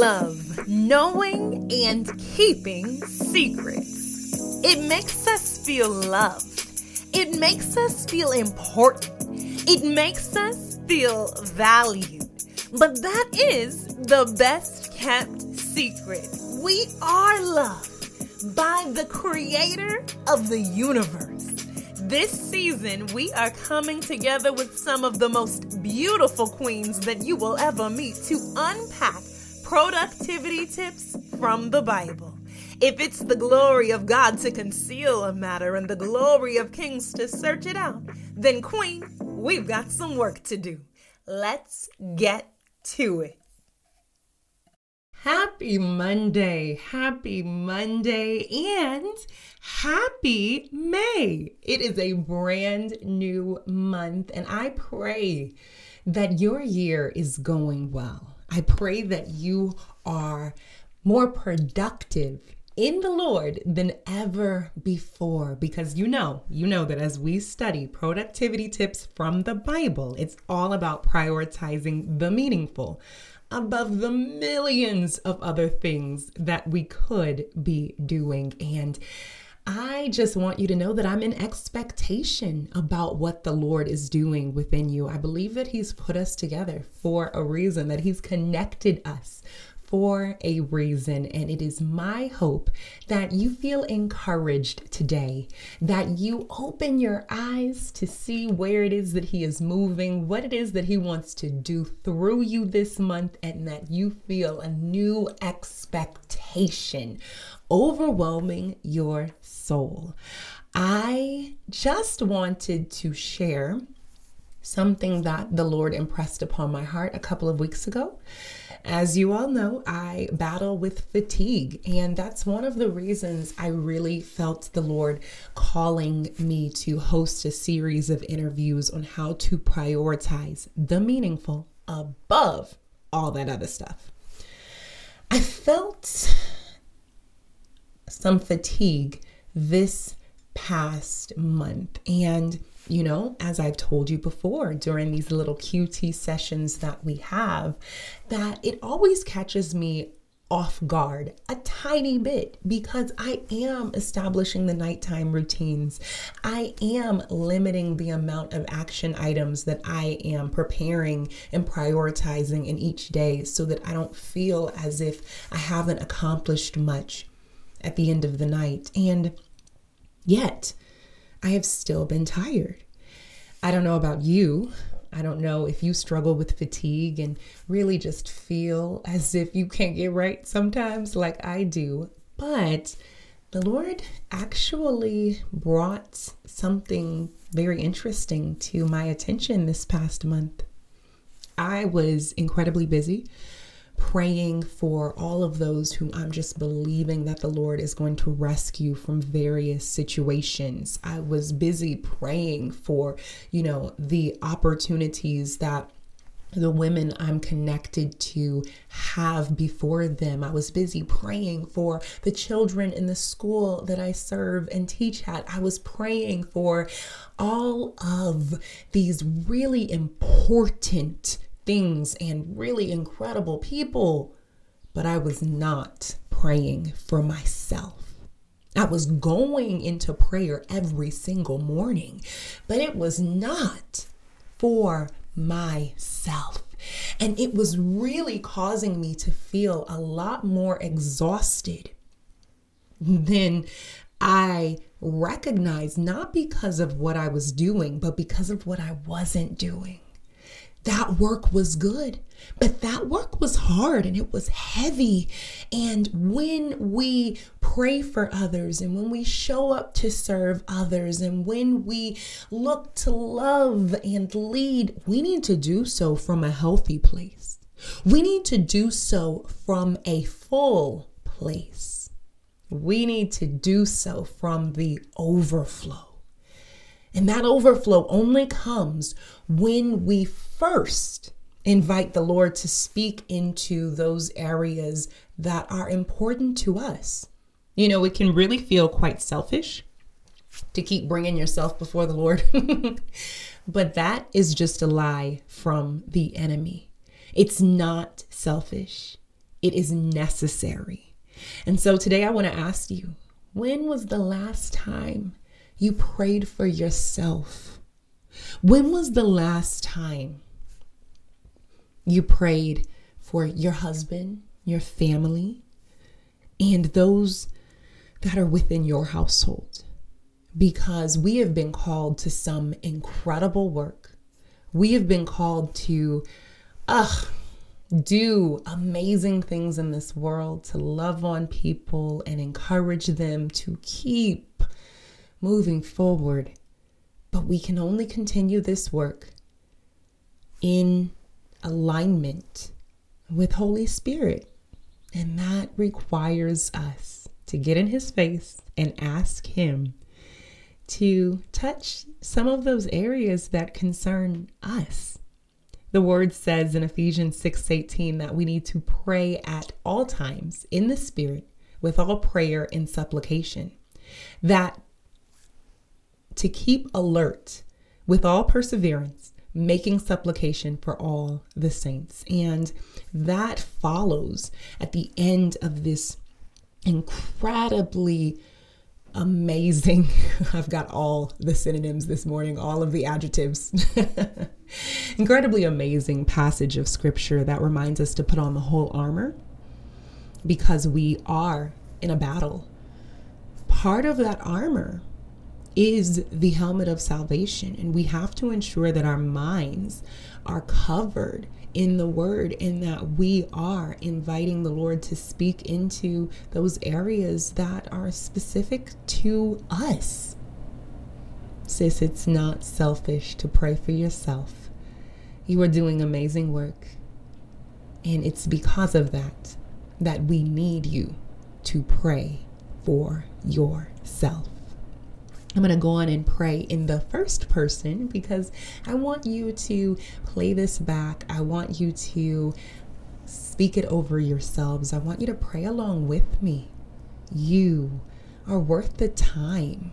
love knowing and keeping secrets. It makes us feel loved. It makes us feel important. It makes us feel valued. But that is the best kept secret. We are loved by the creator of the universe. This season, we are coming together with some of the most beautiful queens that you will ever meet to unpack productivity tips from the Bible. If it's the glory of God to conceal a matter and the glory of kings to search it out, then, Queen, we've got some work to do. Let's get to it. Happy Monday, happy Monday, and happy May. It is a brand new month, and I pray that your year is going well. I pray that you are more productive in the Lord than ever before because you know, you know that as we study productivity tips from the Bible, it's all about prioritizing the meaningful above the millions of other things that we could be doing. And I just want you to know that I'm in expectation about what the Lord is doing within you. I believe that He's put us together for a reason, that He's connected us for a reason. And it is my hope that you feel encouraged today, that you open your eyes to see where it is that He is moving, what it is that He wants to do through you this month, and that you feel a new expectation overwhelming your soul. I just wanted to share something that the Lord impressed upon my heart a couple of weeks ago. As you all know, I battle with fatigue, and that's one of the reasons I really felt the Lord calling me to host a series of interviews on how to prioritize the meaningful above all that other stuff. I felt some fatigue this past month, and you know, as I've told you before during these little QT sessions that we have, that it always catches me off guard a tiny bit because I am establishing the nighttime routines. I am limiting the amount of action items that I am preparing and prioritizing in each day so that I don't feel as if I haven't accomplished much at the end of the night. And yet, I have still been tired. I don't know about you. I don't know if you struggle with fatigue and really just feel as if you can't get right sometimes, like I do. But the Lord actually brought something very interesting to my attention this past month. I was incredibly busy praying for all of those whom I'm just believing that the Lord is going to rescue from various situations. I was busy praying for, you know, the opportunities that the women I'm connected to have before them. I was busy praying for the children in the school that I serve and teach at. I was praying for all of these really important things and really incredible people, but I was not praying for myself. I was going into prayer every single morning, but it was not for myself. And it was really causing me to feel a lot more exhausted than I recognized, not because of what I was doing, but because of what I wasn't doing that work was good, but that work was hard and it was heavy. And when we pray for others and when we show up to serve others and when we look to love and lead, we need to do so from a healthy place. We need to do so from a full place. We need to do so from the overflow. And that overflow only comes when we first invite the Lord to speak into those areas that are important to us. You know, it can really feel quite selfish to keep bringing yourself before the Lord, but that is just a lie from the enemy. It's not selfish. it is necessary. And so today I want to ask you when was the last time you prayed for yourself? When was the last time you prayed for your husband, your family, and those that are within your household? Because we have been called to some incredible work. We have been called to, ugh, do amazing things in this world, to love on people and encourage them to keep moving forward. But we can only continue this work in alignment with Holy Spirit. And that requires us to get in His face and ask Him to touch some of those areas that concern us. The word says in Ephesians 6:18 that we need to pray at all times in the spirit with all prayer and supplication. That to keep alert with all perseverance, making supplication for all the saints. And that follows at the end of this incredibly amazing. I've got all the synonyms this morning, all of the adjectives. Incredibly amazing passage of scripture that reminds us to put on the whole armor because we are in a battle. Part of that armor is the helmet of salvation, and we have to ensure that our minds are covered in the word and that we are inviting the Lord to speak into those areas that are specific to us. Sis, it's not selfish to pray for yourself. You are doing amazing work. And it's because of that that we need you to pray for yourself. I'm going to go on and pray in the first person because I want you to play this back. I want you to speak it over yourselves. I want you to pray along with me. You are worth the time.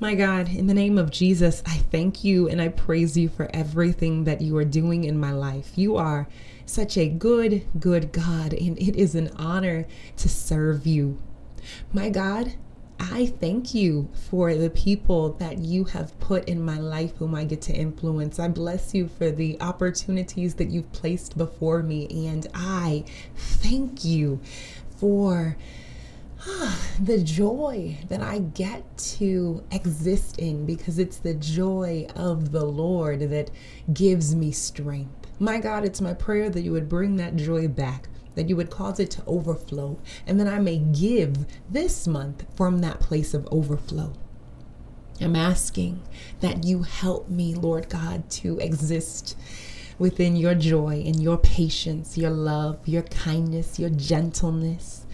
My God, in the name of Jesus, I thank you and I praise you for everything that you are doing in my life. You are such a good, good God, and it is an honor to serve you. My God, I thank you for the people that you have put in my life whom I get to influence. I bless you for the opportunities that you've placed before me. And I thank you for ah, the joy that I get to exist in because it's the joy of the Lord that gives me strength. My God, it's my prayer that you would bring that joy back that you would cause it to overflow, and that I may give this month from that place of overflow. I'm asking that you help me, Lord God, to exist within your joy and your patience, your love, your kindness, your gentleness,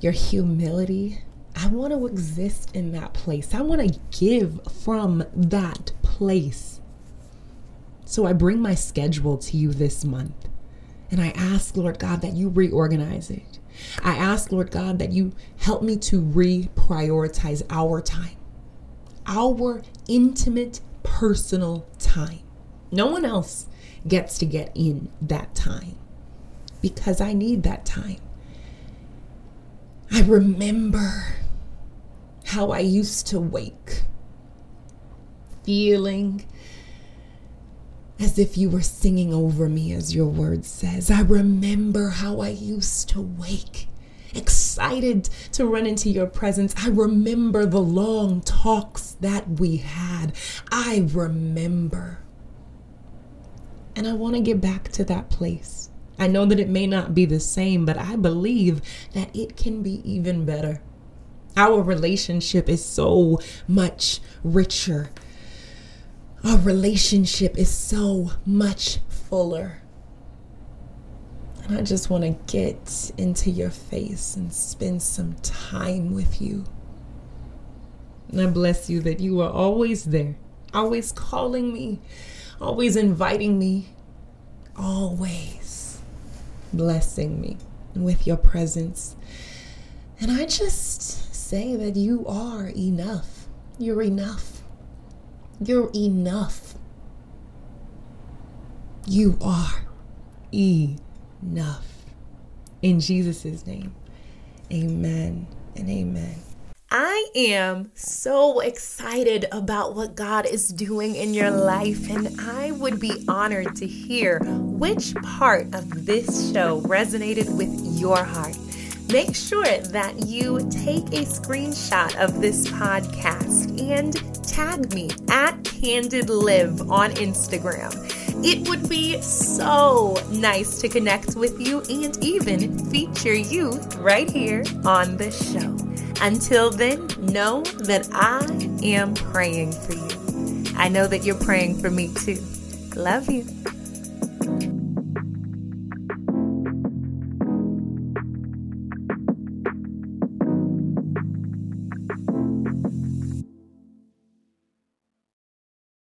your humility. I want to exist in that place. I want to give from that place. So I bring my schedule to you this month. And I ask, Lord God, that you reorganize it. I ask, Lord God, that you help me to reprioritize our time, our intimate, personal time. No one else gets to get in that time because I need that time. I remember how I used to wake feeling as if you were singing over me, as your word says. I remember how I used to wake, excited to run into your presence. I remember the long talks that we had. I remember. And I want to get back to that place. I know that it may not be the same, but I believe that it can be even better. Our relationship is so much richer our relationship is so much fuller. And I just want to get into your face and spend some time with you. And I bless you that you are always there, always calling me, always inviting me, always blessing me with your presence. And I just say that you are enough. You're enough. You're enough. You are enough. In Jesus' name, amen and amen. I am so excited about what God is doing in your life, and I would be honored to hear which part of this show resonated with your heart. Make sure that you take a screenshot of this podcast and tag me at Candid Live on Instagram. It would be so nice to connect with you and even feature you right here on the show. Until then, know that I am praying for you. I know that you're praying for me too. Love you.